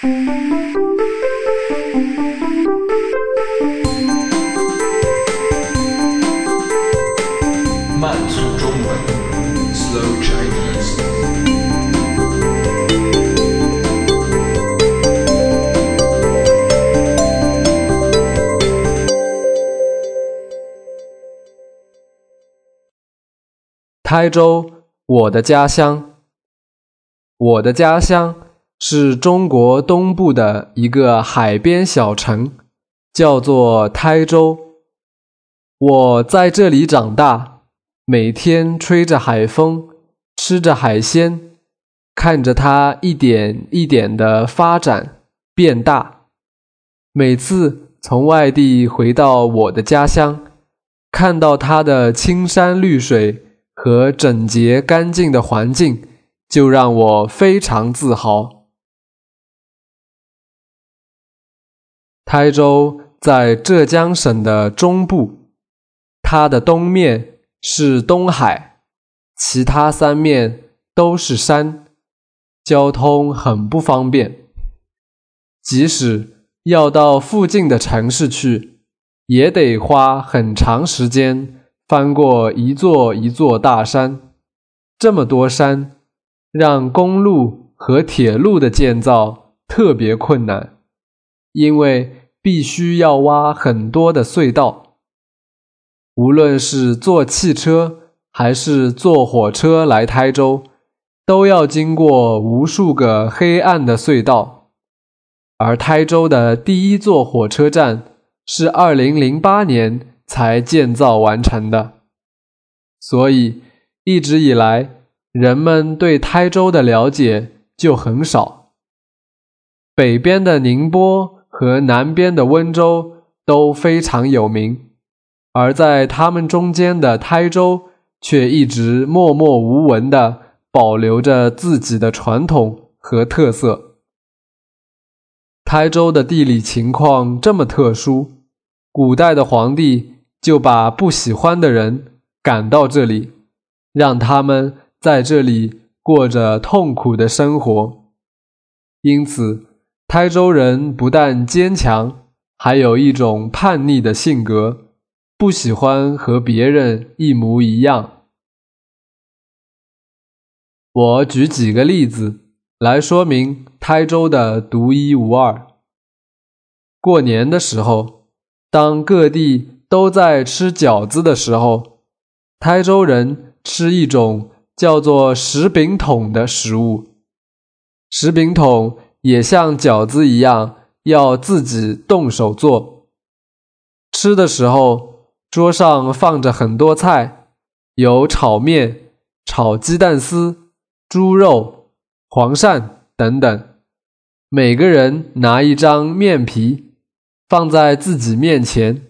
慢速中文，Slow Chinese。台州，我的家乡。我的家乡是中国东部的一个海边小城，叫做台州。我在这里长大，每天吹着海风，吃着海鲜，看着它一点一点的发展变大。每次从外地回到我的家乡，看到它的青山绿水。和整洁干净的环境，就让我非常自豪。台州在浙江省的中部，它的东面是东海，其他三面都是山，交通很不方便。即使要到附近的城市去，也得花很长时间。翻过一座一座大山，这么多山，让公路和铁路的建造特别困难，因为必须要挖很多的隧道。无论是坐汽车还是坐火车来台州，都要经过无数个黑暗的隧道。而台州的第一座火车站是二零零八年。才建造完成的，所以一直以来，人们对台州的了解就很少。北边的宁波和南边的温州都非常有名，而在他们中间的台州却一直默默无闻的保留着自己的传统和特色。台州的地理情况这么特殊，古代的皇帝。就把不喜欢的人赶到这里，让他们在这里过着痛苦的生活。因此，台州人不但坚强，还有一种叛逆的性格，不喜欢和别人一模一样。我举几个例子来说明台州的独一无二。过年的时候，当各地。都在吃饺子的时候，台州人吃一种叫做石饼筒的食物。石饼筒也像饺子一样，要自己动手做。吃的时候，桌上放着很多菜，有炒面、炒鸡蛋丝、猪肉、黄鳝等等。每个人拿一张面皮，放在自己面前。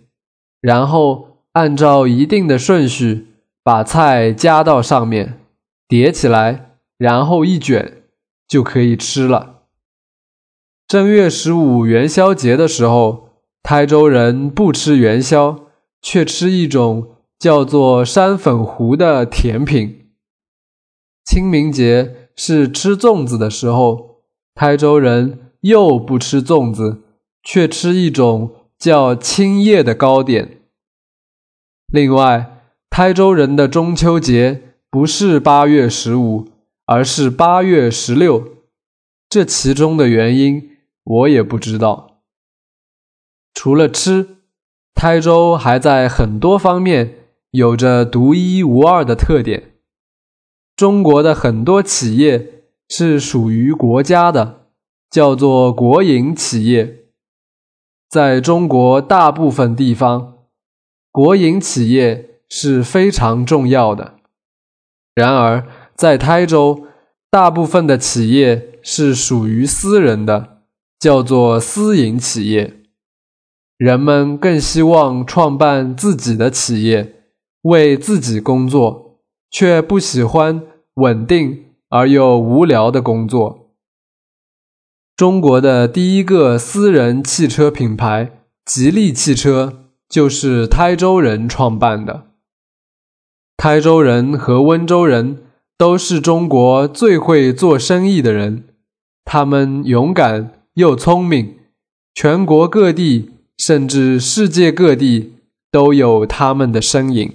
然后按照一定的顺序把菜加到上面，叠起来，然后一卷就可以吃了。正月十五元宵节的时候，台州人不吃元宵，却吃一种叫做山粉糊的甜品。清明节是吃粽子的时候，台州人又不吃粽子，却吃一种。叫青叶的糕点。另外，台州人的中秋节不是八月十五，而是八月十六。这其中的原因我也不知道。除了吃，台州还在很多方面有着独一无二的特点。中国的很多企业是属于国家的，叫做国营企业。在中国大部分地方，国营企业是非常重要的。然而，在台州，大部分的企业是属于私人的，叫做私营企业。人们更希望创办自己的企业，为自己工作，却不喜欢稳定而又无聊的工作。中国的第一个私人汽车品牌吉利汽车就是台州人创办的。台州人和温州人都是中国最会做生意的人，他们勇敢又聪明，全国各地甚至世界各地都有他们的身影。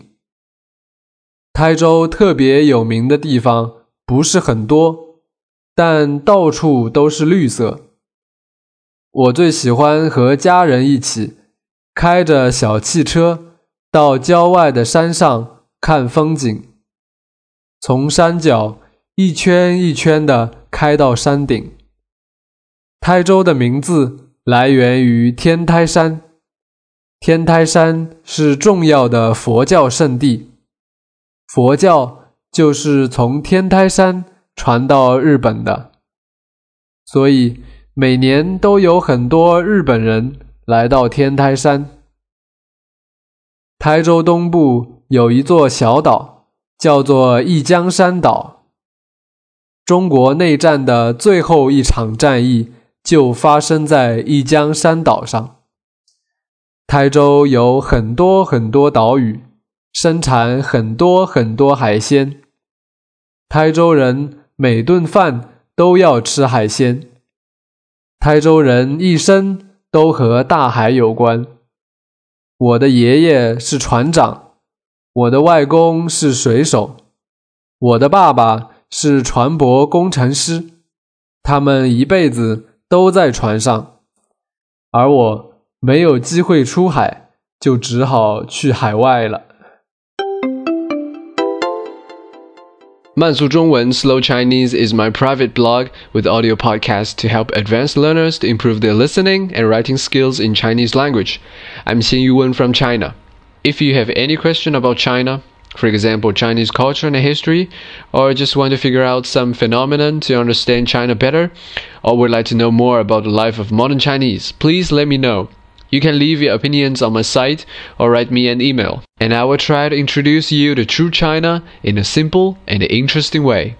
台州特别有名的地方不是很多，但到处都是绿色。我最喜欢和家人一起开着小汽车到郊外的山上看风景，从山脚一圈一圈的开到山顶。台州的名字来源于天台山，天台山是重要的佛教圣地，佛教就是从天台山传到日本的，所以每年都有很多日本人来到天台山。台州东部有一座小岛，叫做一江山岛。中国内战的最后一场战役。就发生在一江山岛上。台州有很多很多岛屿，生产很多很多海鲜。台州人每顿饭都要吃海鲜。台州人一生都和大海有关。我的爷爷是船长，我的外公是水手，我的爸爸是船舶工程师。他们一辈子。都在船上，而我没有机会出海，就只好去海外了。慢速中文 Slow Chinese is my private blog with audio podcasts to help advanced learners to improve their listening and writing skills in Chinese language. I'm Xin Yuwen from China. If you have any question about China, for example, Chinese culture and history, or just want to figure out some phenomenon to understand China better, or would like to know more about the life of modern Chinese, please let me know. You can leave your opinions on my site or write me an email, and I will try to introduce you to true China in a simple and interesting way.